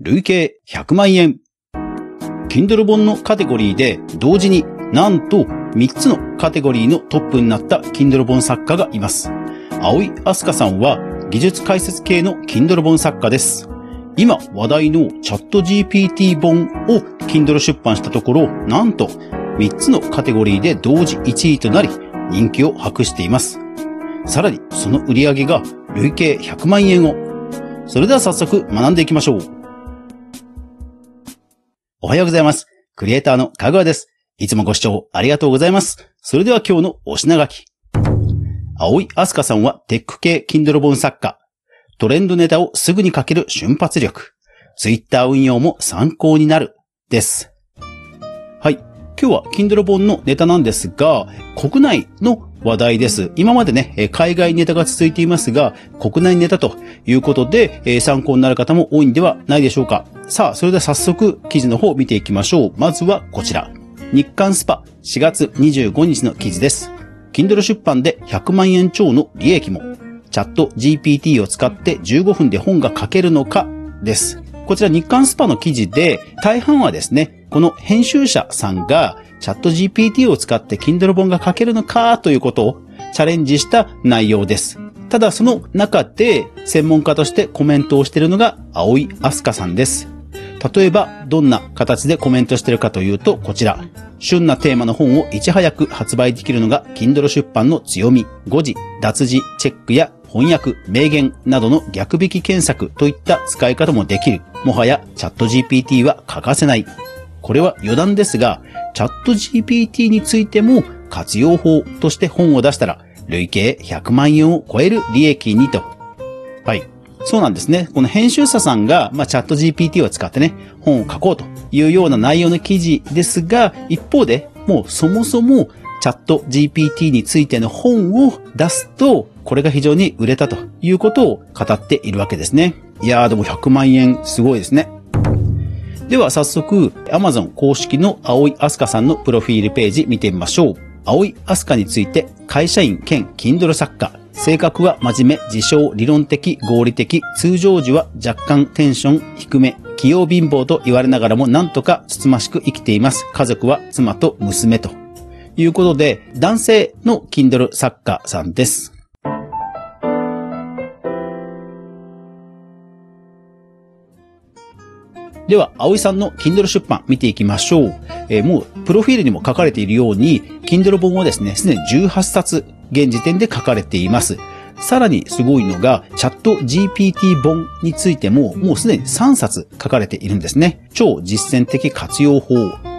累計100万円。Kindle 本のカテゴリーで同時になんと3つのカテゴリーのトップになった Kindle 本作家がいます。青井飛鳥さんは技術解説系の Kindle 本作家です。今話題のチャット GPT 本を Kindle 出版したところ、なんと3つのカテゴリーで同時1位となり人気を博しています。さらにその売り上げが累計100万円を。それでは早速学んでいきましょう。おはようございます。クリエイターのかぐわです。いつもご視聴ありがとうございます。それでは今日のお品書き。青井飛鳥さんはテック系 Kindle 本作家。トレンドネタをすぐに書ける瞬発力。ツイッター運用も参考になる。です。はい。今日は Kindle 本のネタなんですが、国内の話題です。今までね、海外ネタが続いていますが、国内ネタということで、参考になる方も多いんではないでしょうか。さあ、それでは早速記事の方を見ていきましょう。まずはこちら。日刊スパ4月25日の記事です。Kindle 出版で100万円超の利益も。チャット GPT を使って15分で本が書けるのかです。こちら日刊スパの記事で、大半はですね、この編集者さんがチャット GPT を使って Kindle 本が書けるのかということをチャレンジした内容です。ただその中で専門家としてコメントをしているのが青井飛鳥さんです。例えば、どんな形でコメントしてるかというと、こちら。旬なテーマの本をいち早く発売できるのが Kindle 出版の強み。誤字、脱字、チェックや翻訳、名言などの逆引き検索といった使い方もできる。もはやチャット GPT は欠かせない。これは余談ですが、チャット GPT についても活用法として本を出したら、累計100万円を超える利益にと。はい。そうなんですね。この編集者さんが、まあ、チャット GPT を使ってね、本を書こうというような内容の記事ですが、一方で、もうそもそもチャット GPT についての本を出すと、これが非常に売れたということを語っているわけですね。いやーでも100万円すごいですね。では早速、Amazon 公式の青井飛鳥さんのプロフィールページ見てみましょう。青井飛鳥について、会社員兼 Kindle 作家。性格は真面目、自称、理論的、合理的、通常時は若干テンション低め、器用貧乏と言われながらもなんとかつつましく生きています。家族は妻と娘と。いうことで、男性の Kindle 作家さんです。では、葵さんの Kindle 出版見ていきましょう。えーもう、プロフィールにも書かれているように、Kindle 本をですね、すでに18冊、現時点で書かれています。さらにすごいのが、チャット GPT 本についても、もうすでに3冊書かれているんですね。超実践的活用法、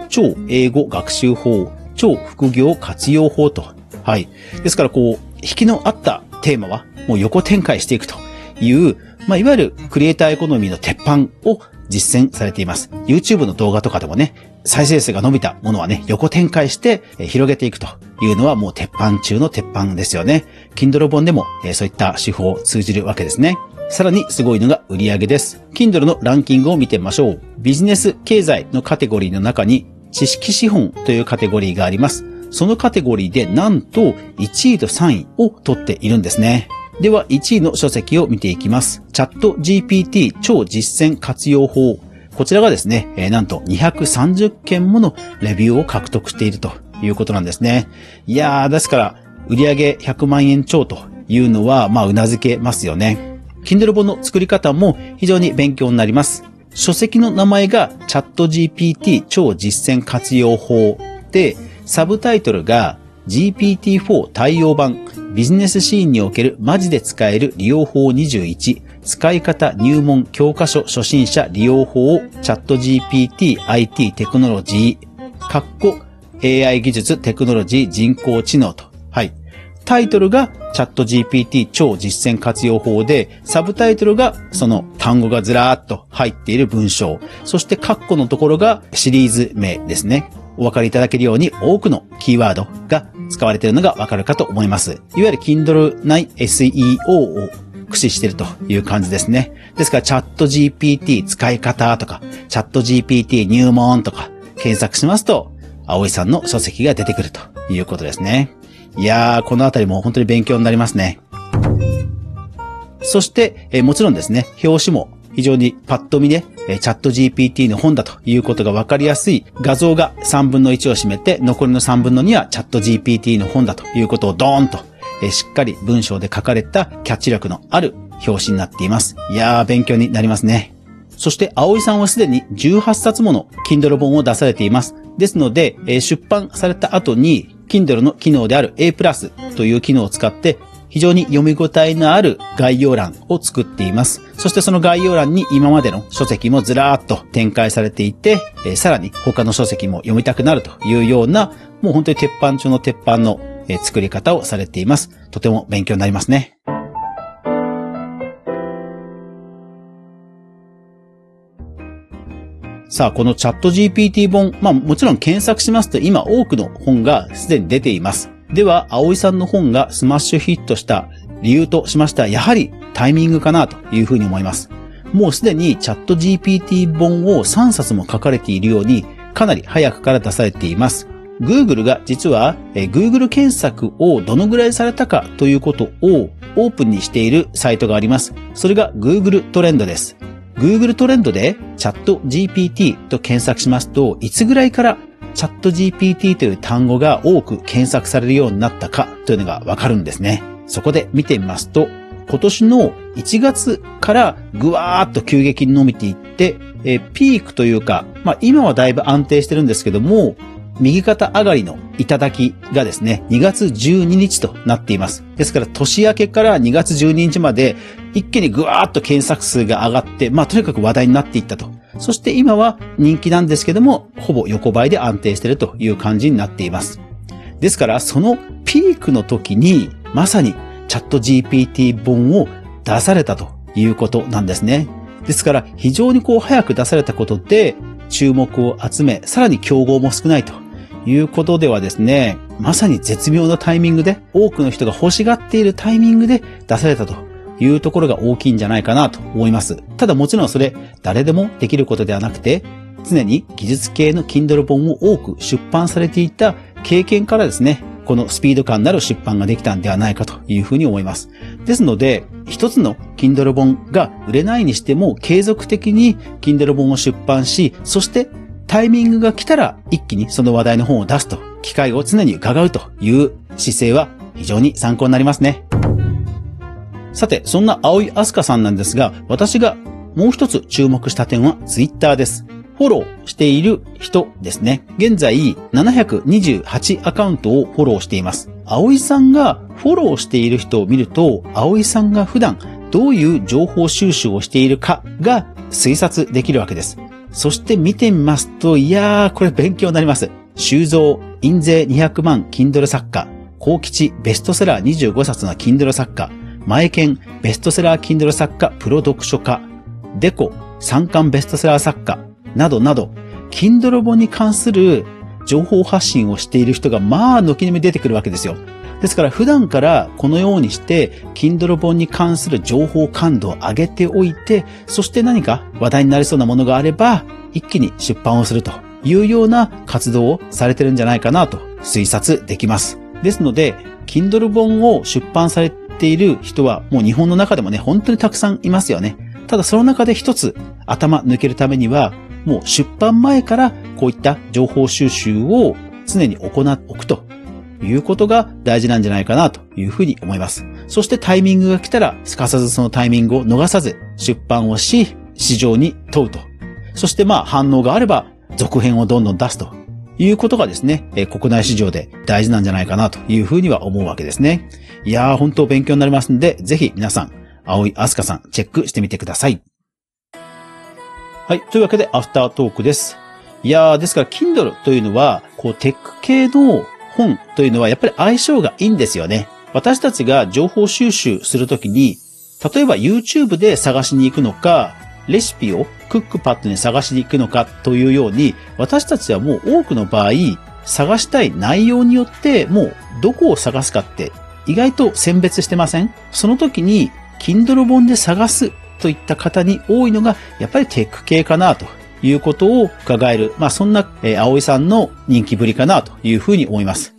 超英語学習法、超副業活用法と。はい。ですから、こう、引きのあったテーマは、もう横展開していくという、まあ、いわゆるクリエイターエコノミーの鉄板を実践されています。YouTube の動画とかでもね、再生数が伸びたものはね、横展開して広げていくというのはもう鉄板中の鉄板ですよね。Kindle 本でもそういった手法を通じるわけですね。さらにすごいのが売り上げです。Kindle のランキングを見てみましょう。ビジネス経済のカテゴリーの中に知識資本というカテゴリーがあります。そのカテゴリーでなんと1位と3位を取っているんですね。では1位の書籍を見ていきます。チャット GPT 超実践活用法。こちらがですね、なんと230件ものレビューを獲得しているということなんですね。いやー、ですから、売上100万円超というのは、まあ、頷けますよね。Kindle 本の作り方も非常に勉強になります。書籍の名前がチャット GPT 超実践活用法で、サブタイトルが GPT-4 対応版ビジネスシーンにおけるマジで使える利用法21使い方入門教科書初心者利用法をチャット GPT IT テクノロジーかっこ AI 技術テクノロジー人工知能と。はい。タイトルがチャット GPT 超実践活用法で、サブタイトルがその単語がずらーっと入っている文章。そしてカッコのところがシリーズ名ですね。お分かりいただけるように多くのキーワードが使われているのがわかるかと思います。いわゆる Kindle 内 SEO を駆使しているという感じですね。ですからチャット GPT 使い方とか、チャット GPT 入門とか検索しますと、葵さんの書籍が出てくるということですね。いやー、このあたりも本当に勉強になりますね。そして、えもちろんですね、表紙も非常にパッと見で、えチャット GPT の本だということがわかりやすい画像が3分の1を占めて、残りの3分の2はチャット GPT の本だということをドーンと、えしっかり文章で書かれたキャッチ力のある表紙になっています。いやー、勉強になりますね。そして、葵さんはすでに18冊もの Kindle 本を出されています。ですので、え出版された後に、Kindle の機能である A プラスという機能を使って、非常に読み応えのある概要欄を作っています。そしてその概要欄に今までの書籍もずらーっと展開されていて、えさらに他の書籍も読みたくなるというような、もう本当に鉄板中の鉄板の作り方をされています。とても勉強になりますね。さあ、このチャット GPT 本、まあもちろん検索しますと今多くの本がすでに出ています。では、葵さんの本がスマッシュヒットした理由としましては、やはりタイミングかなというふうに思います。もうすでにチャット GPT 本を3冊も書かれているように、かなり早くから出されています。Google が実は Google 検索をどのぐらいされたかということをオープンにしているサイトがあります。それが Google トレンドです。Google トレンドでチャット GPT と検索しますと、いつぐらいからチャット GPT という単語が多く検索されるようになったかというのがわかるんですね。そこで見てみますと、今年の1月からぐわーっと急激に伸びていって、えピークというか、まあ今はだいぶ安定してるんですけども、右肩上がりの頂きがですね、2月12日となっています。ですから年明けから2月12日まで一気にぐわーっと検索数が上がって、まあとにかく話題になっていったと。そして今は人気なんですけども、ほぼ横ばいで安定しているという感じになっています。ですから、そのピークの時に、まさにチャット GPT 本を出されたということなんですね。ですから、非常にこう早く出されたことで、注目を集め、さらに競合も少ないということではですね、まさに絶妙なタイミングで、多くの人が欲しがっているタイミングで出されたというところが大きいんじゃないかなと思います。ただもちろんそれ、誰でもできることではなくて、常に技術系の Kindle 本を多く出版されていた経験からですね、このスピード感なる出版ができたんではないかというふうに思います。ですので、一つの Kindle 本が売れないにしても継続的に Kindle 本を出版し、そしてタイミングが来たら一気にその話題の本を出すと、機会を常に伺うという姿勢は非常に参考になりますね。さて、そんな青井飛鳥さんなんですが、私がもう一つ注目した点はツイッターです。フォローしている人ですね。現在728アカウントをフォローしています。葵さんがフォローしている人を見ると、葵さんが普段どういう情報収集をしているかが推察できるわけです。そして見てみますと、いやー、これ勉強になります。修造、印税200万、Kindle 作家、高吉、ベストセラー25冊の Kindle 作家、前剣、ベストセラー Kindle 作家、プロ読書家、デコ、三冠ベストセラー作家、などなど、Kindle 本に関する情報発信をしている人がまあ軒並み出てくるわけですよ。ですから普段からこのようにして Kindle 本に関する情報感度を上げておいて、そして何か話題になりそうなものがあれば一気に出版をするというような活動をされてるんじゃないかなと推察できます。ですので、Kindle 本を出版されている人はもう日本の中でもね、本当にたくさんいますよね。ただその中で一つ頭抜けるためにはもう出版前からこういった情報収集を常に行っておくということが大事なんじゃないかなというふうに思います。そしてタイミングが来たら、すかさずそのタイミングを逃さず出版をし、市場に問うと。そしてまあ反応があれば続編をどんどん出すということがですね、国内市場で大事なんじゃないかなというふうには思うわけですね。いやー本当勉強になりますんで、ぜひ皆さん、青井あすかさんチェックしてみてください。はい。というわけで、アフタートークです。いやー、ですから、Kindle というのは、こう、テック系の本というのは、やっぱり相性がいいんですよね。私たちが情報収集するときに、例えば YouTube で探しに行くのか、レシピをクックパッドに探しに行くのかというように、私たちはもう多くの場合、探したい内容によって、もうどこを探すかって意外と選別してません？その時に、Kindle 本で探すといった方に多いのが、やっぱりテック系かなということを伺える。まあそんな、えー、葵さんの人気ぶりかなというふうに思います。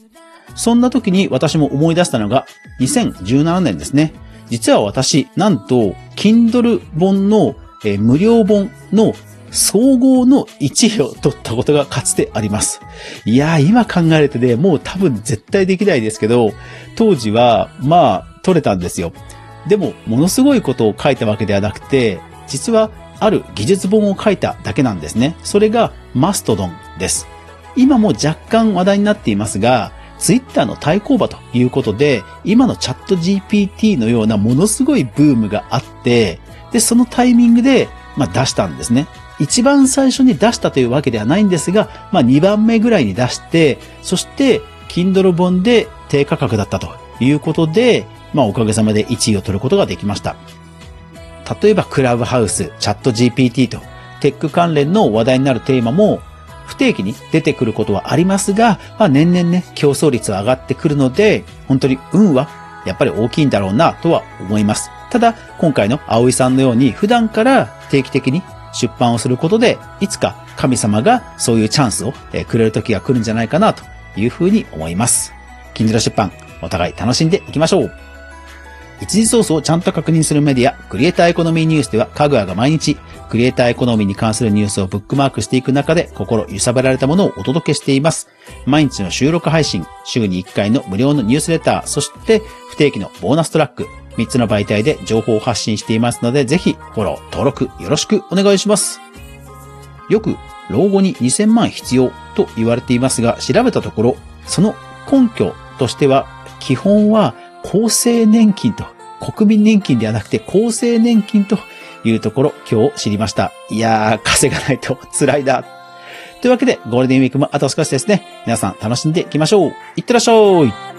そんな時に私も思い出したのが、2017年ですね。実は私、なんと、Kindle 本の、えー、無料本の総合の1位を取ったことがかつてあります。いやー、今考えるとね、もう多分絶対できないですけど、当時は、まあ、取れたんですよ。でも、ものすごいことを書いたわけではなくて、実は、ある技術本を書いただけなんですね。それが、マストドンです。今も若干話題になっていますが、ツイッターの対抗馬ということで、今のチャット GPT のようなものすごいブームがあって、で、そのタイミングで、まあ、出したんですね。一番最初に出したというわけではないんですが、まあ、2番目ぐらいに出して、そして、Kindle 本で低価格だったということで、まあ、おかげさまで1位を取ることができました。例えば、クラブハウス、チャット GPT と、テック関連の話題になるテーマも、不定期に出てくることはありますが、まあ、年々ね、競争率は上がってくるので、本当に運はやっぱり大きいんだろうなとは思います。ただ、今回の葵さんのように普段から定期的に出版をすることで、いつか神様がそういうチャンスをくれる時が来るんじゃないかなというふうに思います。Kindle 出版、お互い楽しんでいきましょう。一時ソースをちゃんと確認するメディア、クリエイターエコノミーニュースでは、かぐわが毎日、クリエイターエコノミーに関するニュースをブックマークしていく中で、心揺さぶられたものをお届けしています。毎日の収録配信、週に1回の無料のニュースレター、そして不定期のボーナストラック、3つの媒体で情報を発信していますので、ぜひフォロー、登録よろしくお願いします。よく、老後に2000万必要と言われていますが、調べたところ、その根拠としては、基本は厚生年金と、国民年金ではなくて厚生年金というところ、今日知りました。いやー、稼がないと辛いな。というわけで、ゴールデンウィークもあと少しですね。皆さん楽しんでいきましょう。いってらっしゃい